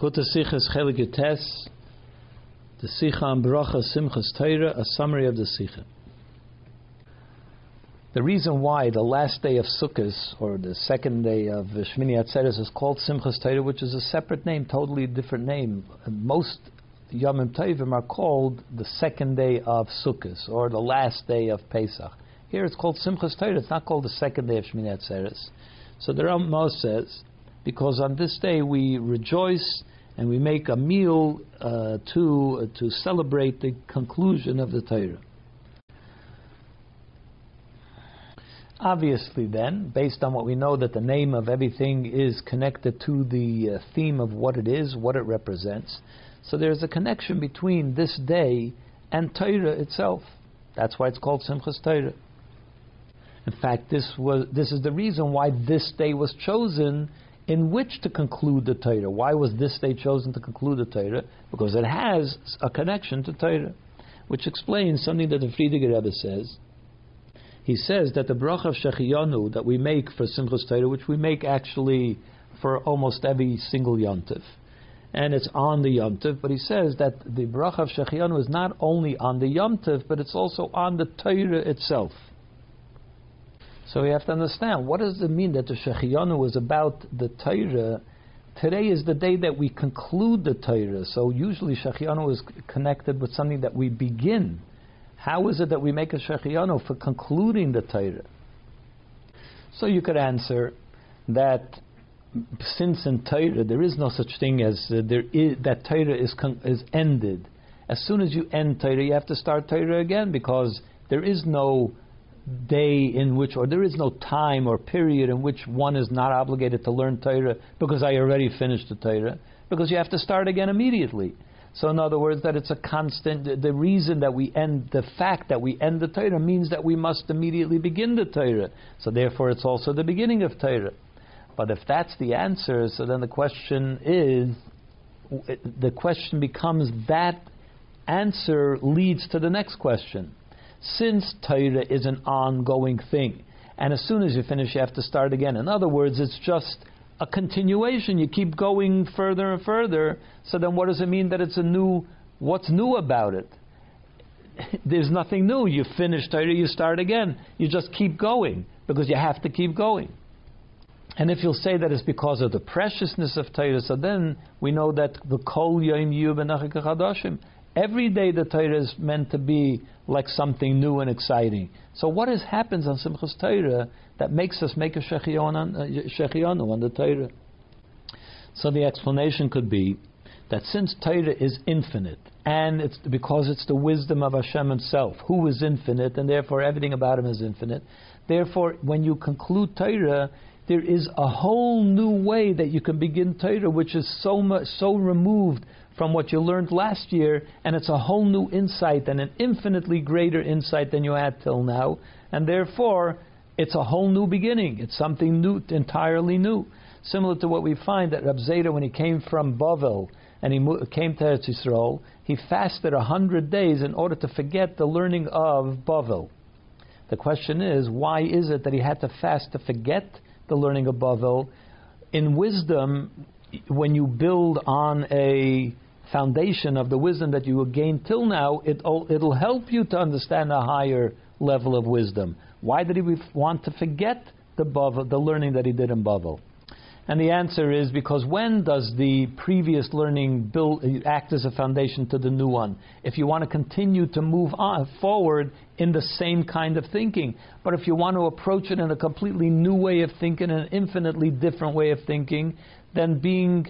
Likutei Sichas Chelik the Sicha and Bracha Simchas Torah, a summary of the Sicha. The reason why the last day of Sukkot, or the second day of Shmini Atzeres, is called Simchas Torah, which is a separate name, totally different name. Most Yomim Tovim are called the second day of Sukkot, or the last day of Pesach. Here it's called Simchas Torah. It's not called the second day of Shmini Atzeres. So the Rambam says because on this day we rejoice and we make a meal uh, to uh, to celebrate the conclusion of the Torah. Obviously, then, based on what we know that the name of everything is connected to the uh, theme of what it is, what it represents, so there's a connection between this day and Torah itself. That's why it's called Simchas Torah. In fact, this was this is the reason why this day was chosen in which to conclude the Torah. Why was this day chosen to conclude the Torah? Because it has a connection to Torah, which explains something that the Frierdiker Rebbe says. He says that the bracha of Shechiyanu that we make for Simchas Torah, which we make actually for almost every single yontif, and it's on the yontif. But he says that the bracha of Shechiyanu is not only on the yontif, but it's also on the Torah itself. So we have to understand what does it mean that the Shechiyanu was about the Torah. Today is the day that we conclude the Torah. So usually Shechiyanu is connected with something that we begin. How is it that we make a Shechiyanu for concluding the Torah? So you could answer that since in Torah there is no such thing as uh, there is that Torah is con- is ended. As soon as you end Torah, you have to start Torah again because there is no day in which, or there is no time or period in which one is not obligated to learn Torah because I already finished the Torah, because you have to start again immediately. So, in other words, that it's a constant. The reason that we end, the fact that we end the Torah means that we must immediately begin the Torah. So, therefore, it's also the beginning of Torah. But if that's the answer, so then the question is, the question becomes that answer leads to the next question since Torah is an ongoing thing. And as soon as you finish, you have to start again. In other words, it's just a continuation. You keep going further and further. So then what does it mean that it's a new, what's new about it? There's nothing new. You finish Torah, you start again. You just keep going because you have to keep going. And if you'll say that it's because of the preciousness of Torah, so then we know that the Kol Yom Yu Every day the Torah is meant to be like something new and exciting. So what has happens on Simchas Torah that makes us make a Shechianu uh, on the Torah? So the explanation could be that since Torah is infinite, and it's because it's the wisdom of Hashem Himself, who is infinite, and therefore everything about Him is infinite. Therefore, when you conclude Torah, there is a whole new way that you can begin Torah, which is so much so removed from what you learned last year, and it's a whole new insight and an infinitely greater insight than you had till now, and therefore it's a whole new beginning. It's something new, entirely new. Similar to what we find that Rab Zera, when he came from Bavel and he came to Eretz Yisrael, he fasted a hundred days in order to forget the learning of Bavel. The question is, why is it that he had to fast to forget the learning of Bavel? In wisdom, when you build on a foundation of the wisdom that you have gained till now, it'll, it'll help you to understand a higher level of wisdom. Why did he want to forget the, Bavel, the learning that he did in Bavel? And the answer is because when does the previous learning build, act as a foundation to the new one? If you want to continue to move on forward in the same kind of thinking, but if you want to approach it in a completely new way of thinking, an infinitely different way of thinking, then being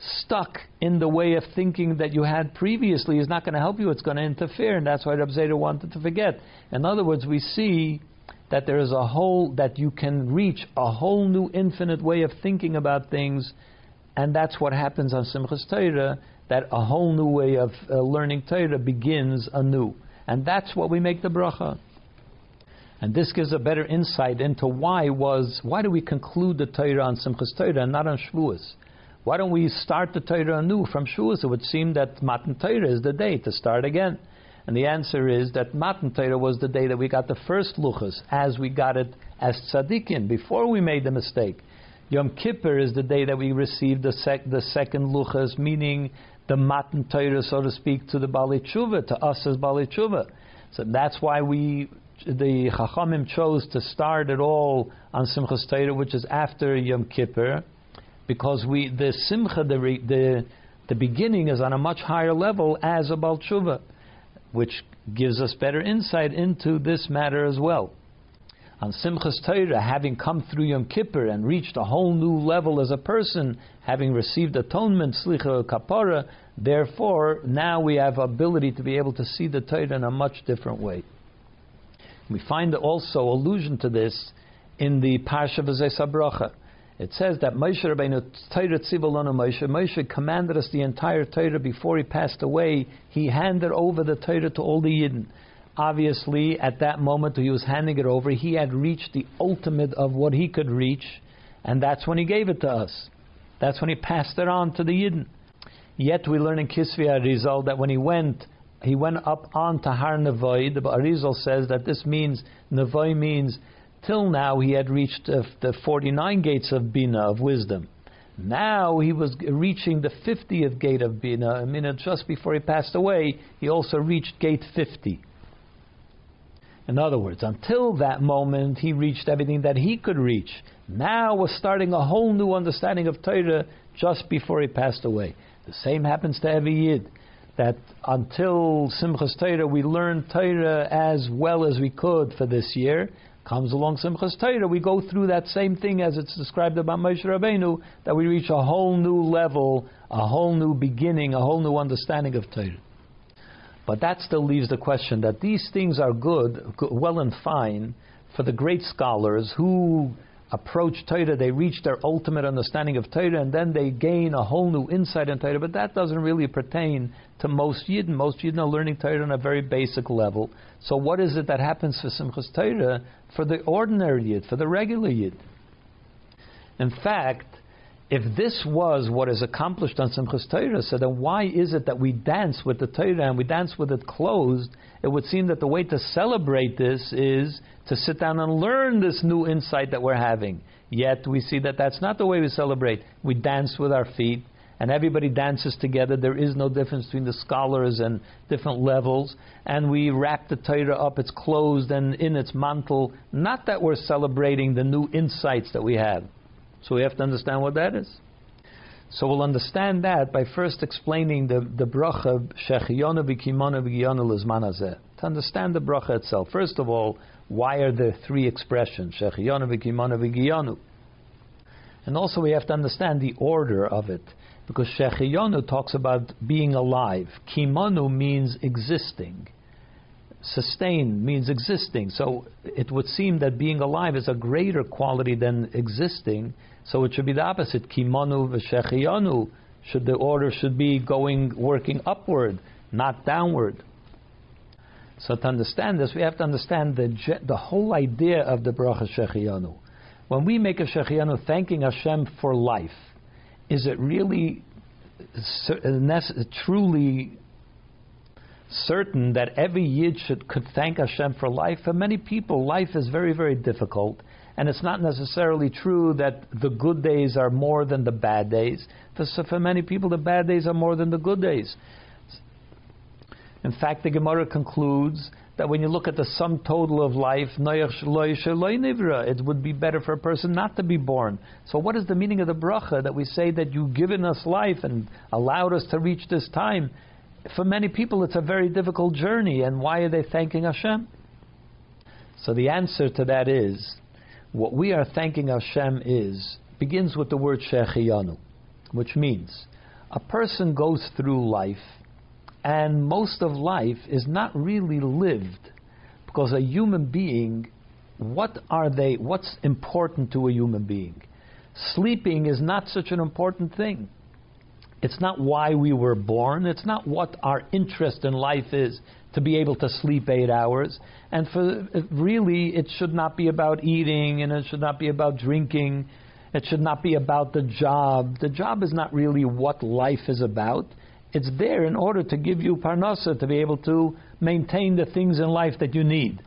stuck in the way of thinking that you had previously is not going to help you. It's going to interfere, and that's why Reb Zera wanted to forget. In other words, we see that there is a whole that you can reach a whole new infinite way of thinking about things, and that's what happens on Simchas Torah. That a whole new way of uh, learning Torah begins anew, and that's what we make the bracha. And this gives a better insight into why was why do we conclude the Torah on Simchas Torah and not on Shavuos? Why don't we start the Torah anew from Shavuos? It would seem that Matan Torah is the day to start again. And the answer is that Matan Torah was the day that we got the first luchas, as we got it as tzaddikim, before we made the mistake. Yom Kippur is the day that we received the, sec- the second luchas, meaning the matan Torah, so to speak, to the Bali Tshuva, to us as Bali Tshuva. So that's why we, the Chachamim chose to start it all on Simchas Torah, which is after Yom Kippur, because we the Simcha, the, the, the beginning is on a much higher level as a Bal Tshuva, which gives us better insight into this matter as well on Simchas Torah, having come through Yom Kippur and reached a whole new level as a person, having received atonement, slicha kapara, therefore now we have ability to be able to see the Torah in a much different way. We find also allusion to this in the Parsha V'Zei It says that Moshe Rabbeinu Torah Tzivalonu Moshe, Moshe commanded us the entire Torah before he passed away. He handed over the Torah to all the Yidden obviously, at that moment he was handing it over, he had reached the ultimate of what he could reach, and that's when he gave it to us. That's when he passed it on to the Yidden. Yet we learn in Kisvi Arizal that when he went, he went up on to Har Nevoy. The Arizal says that this means, Nevoy means, till now he had reached the 49 gates of Bina, of wisdom. Now he was reaching the 50th gate of Bina. I mean, just before he passed away, he also reached gate 50. In other words, until that moment, he reached everything that he could reach. Now was starting a whole new understanding of Torah just before he passed away. The same happens to every Yid. That until Simchas Torah, we learned Torah as well as we could for this year. Comes along Simchas Torah, we go through that same thing as it's described about Moshe Rabbeinu, that we reach a whole new level, a whole new beginning, a whole new understanding of Torah. But that still leaves the question that these things are good, well and fine for the great scholars who approach Torah, they reach their ultimate understanding of Torah, and then they gain a whole new insight in Torah. But that doesn't really pertain to most Yidden. Most Yidden are learning Torah on a very basic level. So what is it that happens for Simchas Torah for the ordinary Yid, for the regular Yid? In fact, if this was what is accomplished on Simchas Torah, so then why is it that we dance with the Torah and we dance with it closed? It would seem that the way to celebrate this is to sit down and learn this new insight that we're having. Yet we see that that's not the way we celebrate. We dance with our feet, and everybody dances together. There is no difference between the scholars and different levels. And we wrap the Torah up, it's closed and in its mantle. Not that we're celebrating the new insights that we have. So we have to understand what that is. So we'll understand that by first explaining the, the bracha Shechiyonu v'kimonu v'giyonu lizman To understand the bracha itself, first of all, why are there three expressions? Shechiyonu v'kimonu v'giyonu. And also we have to understand the order of it. Because Shechiyonu talks about being alive. Kimonu means existing sustain means existing. So it would seem that being alive is a greater quality than existing. So it should be the opposite. Kimonu v'shechiyanu. Should the order should be going working upward, not downward. So to understand this, we have to understand the the whole idea of the bracha shechiyanu. When we make a shechiyanu thanking Hashem for life, is it really truly certain that every Yid should could thank Hashem for life. For many people, life is very, very difficult, and it's not necessarily true that the good days are more than the bad days. For, for many people, the bad days are more than the good days. In fact, the Gemara concludes that when you look at the sum total of life, it would be better for a person not to be born. So, what is the meaning of the bracha that we say that you've given us life and allowed us to reach this time? For many people, it's a very difficult journey, and why are they thanking Hashem? So the answer to that is, what we are thanking Hashem is begins with the word shechiyanu, which means a person goes through life, and most of life is not really lived, because a human being, what are they? What's important to a human being? Sleeping is not such an important thing. It's not why we were born. It's not what our interest in life is to be able to sleep eight hours. And for really, it should not be about eating and it should not be about drinking. It should not be about the job. The job is not really what life is about. It's there in order to give you parnasa to be able to maintain the things in life that you need.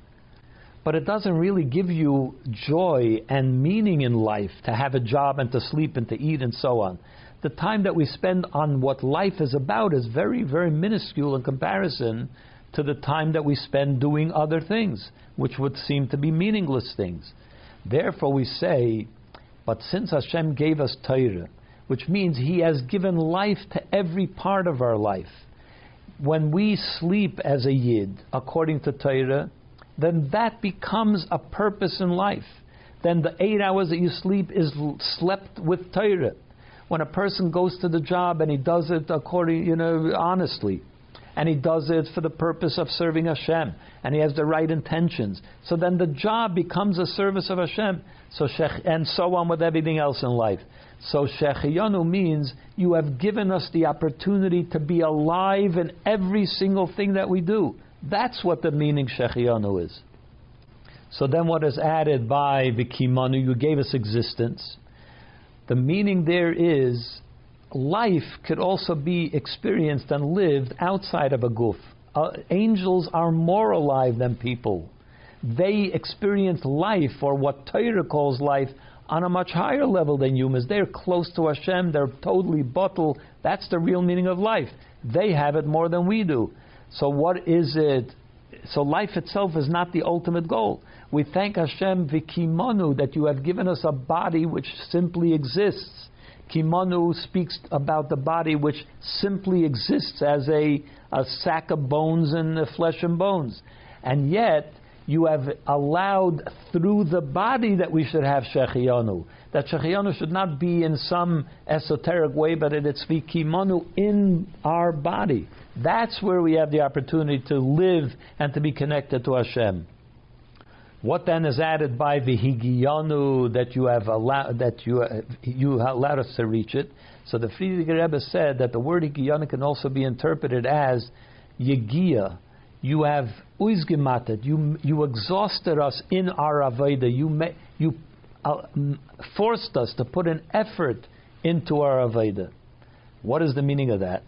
but it doesn't really give you joy and meaning in life to have a job and to sleep and to eat and so on. The time that we spend on what life is about is very, very minuscule in comparison to the time that we spend doing other things, which would seem to be meaningless things. Therefore, we say, but since Hashem gave us Torah, which means He has given life to every part of our life, when we sleep as a Yid, according to Torah, then that becomes a purpose in life. Then the eight hours that you sleep is slept with Torah. When a person goes to the job and he does it according, you know, honestly, and he does it for the purpose of serving Hashem, and he has the right intentions. So then the job becomes a service of Hashem. So shech, and so on with everything else in life. So Shechiyanu means you have given us the opportunity to be alive in every single thing that we do. That's what the meaning Shechiyanu is. So then what is added by Vikimanu, you gave us existence. The meaning there is life could also be experienced and lived outside of a guf. Uh, angels are more alive than people. They experience life, or what Torah calls life, on a much higher level than humans. They're close to Hashem, they're totally batel. That's the real meaning of life. They have it more than we do. So, what is it? So, life itself is not the ultimate goal. We thank Hashem vikimanu that you have given us a body which simply exists Kimanu speaks about the body which simply exists as a, a sack of bones and flesh and bones. And yet, you have allowed through the body that we should have Shechianu. That Shechianu should not be in some esoteric way, but it's Vikimanu in our body. That's where we have the opportunity to live and to be connected to Hashem. What then is added by the higiyanu that you have allowed that you you allowed us to reach it? So the Frierdiker Rebbe said that the word higiyanu can also be interpreted as yegia. You have uizgematet. You you exhausted us in our avodah. You you uh, forced us to put an effort into our avodah. What is the meaning of that?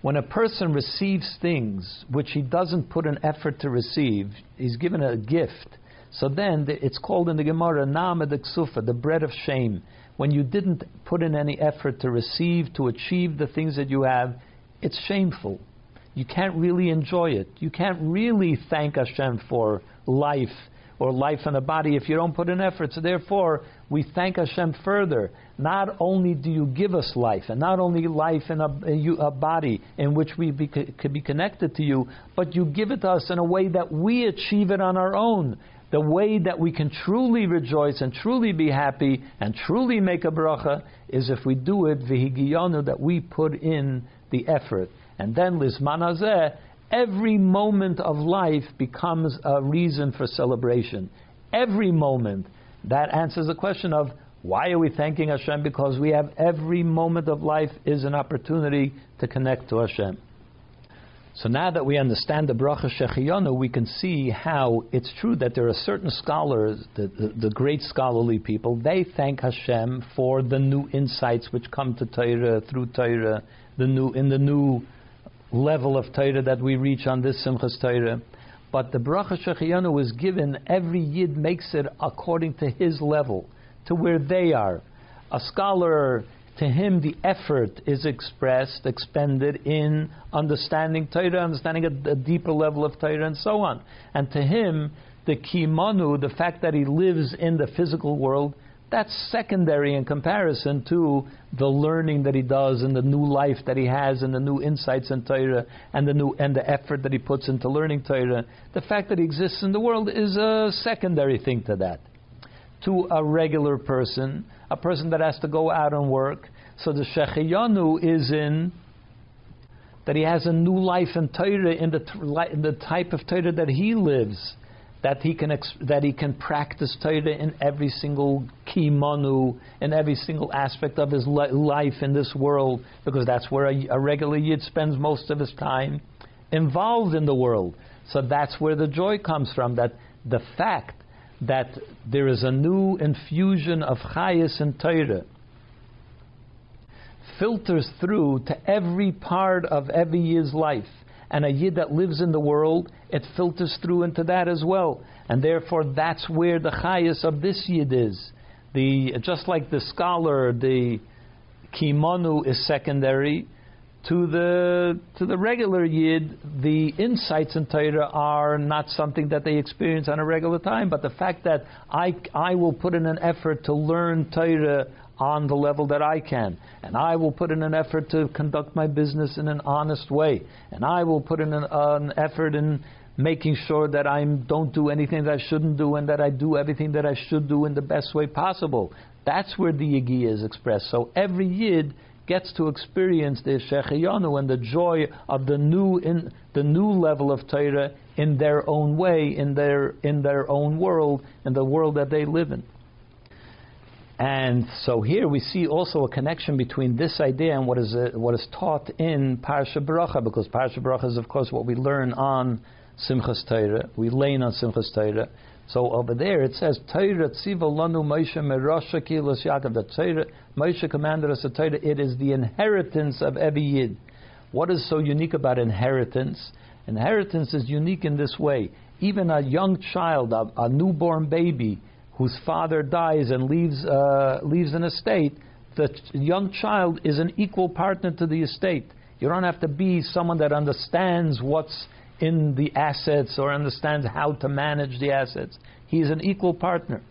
When a person receives things which he doesn't put an effort to receive, he's given a gift. So then it's called in the Gemara Nama de Ksufa, the bread of shame. When you didn't put in any effort to receive, to achieve the things that you have, it's shameful. You can't really enjoy it. You can't really thank Hashem for life or life in a body if you don't put in effort. So therefore, we thank Hashem further. Not only do you give us life, and not only life in a, a body in which we be, could be connected to you, but you give it to us in a way that we achieve it on our own. The way that we can truly rejoice and truly be happy and truly make a bracha is if we do it vihigiyanu that we put in the effort. And then lizmanazeh, Every moment of life becomes a reason for celebration. Every moment. That answers the question of why are we thanking Hashem? Because we have every moment of life is an opportunity to connect to Hashem. So now that we understand the bracha shechiyanu, we can see how it's true that there are certain scholars, the, the, the, great scholarly people, they thank Hashem for the new insights which come to Torah through Torah, the new in the new level of Torah that we reach on this Simchas Torah. But the bracha shechiyanu is given, every Yid makes it according to his level, to where they are. A scholar, to him the effort is expressed, expended in understanding Torah, understanding a, a deeper level of Torah, and so on. And to him, the kimanu, the fact that he lives in the physical world, that's secondary in comparison to the learning that he does and the new life that he has and the new insights in Torah and the new and the effort that he puts into learning Torah. The fact that he exists in the world is a secondary thing to that. To a regular person, a person that has to go out and work. So the Shechiyanu is in that he has a new life in Torah in the, in the type of Torah that he lives that he can that he can practice Torah in every single kimanu, in every single aspect of his li- life in this world, because that's where a, a regular yid spends most of his time involved in the world. So that's where the joy comes from. That the fact that there is a new infusion of chayas and Torah filters through to every part of every yid's life and a yid that lives in the world, it filters through into that as well. and therefore that's where the chayas of this yid is. The just like the scholar, the kimonu is secondary to the to the regular yid. The insights in Torah are not something that they experience on a regular time, but the fact that I I will put in an effort to learn Torah on the level that I can. And I will put in an effort to conduct my business in an honest way. And I will put in an, uh, an effort in making sure that I don't do anything that I shouldn't do and that I do everything that I should do in the best way possible. That's where the Yigi is expressed. So every Yid gets to experience the Shechayanu and the joy of the new in the new level of Torah in their own way, in their in their own world, in the world that they live in. And so here we see also a connection between this idea and what is uh, what is taught in Parsha Baracha, because Parsha Baracha is of course what we learn on Simchas Torah. We learn on Simchas Torah. So over there it says Torah tziva lanu Moshe merasha kilos Yaakov. The Torah Moshe commanded us a Torah. It is the inheritance of every Yid. What is so unique about inheritance? Inheritance is unique in this way. Even a young child, a, a newborn baby whose father dies and leaves, uh, leaves an estate, the young child is an equal partner to the estate. You don't have to be someone that understands what's in the assets or understands how to manage the assets. He is an equal partner.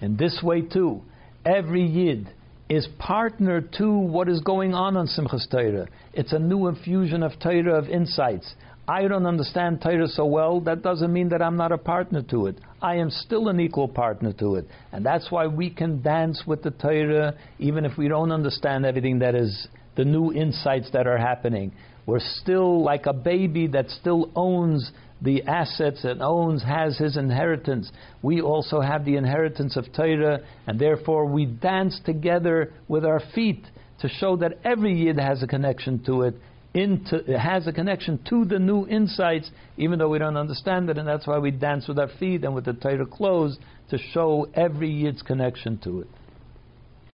In this way, too, every Yid is partner to what is going on on Simchas Torah. It's a new infusion of Torah of insights. I don't understand Torah so well, that doesn't mean that I'm not a partner to it. I am still an equal partner to it. And that's why we can dance with the Torah, even if we don't understand everything that is the new insights that are happening. We're still like a baby that still owns the assets and owns, has his inheritance. We also have the inheritance of Torah, and therefore we dance together with our feet to show that every Yid has a connection to it into, has a connection to the new insights, even though we don't understand it, and that's why we dance with our feet and with the Torah clothes to show every Yid's connection to it.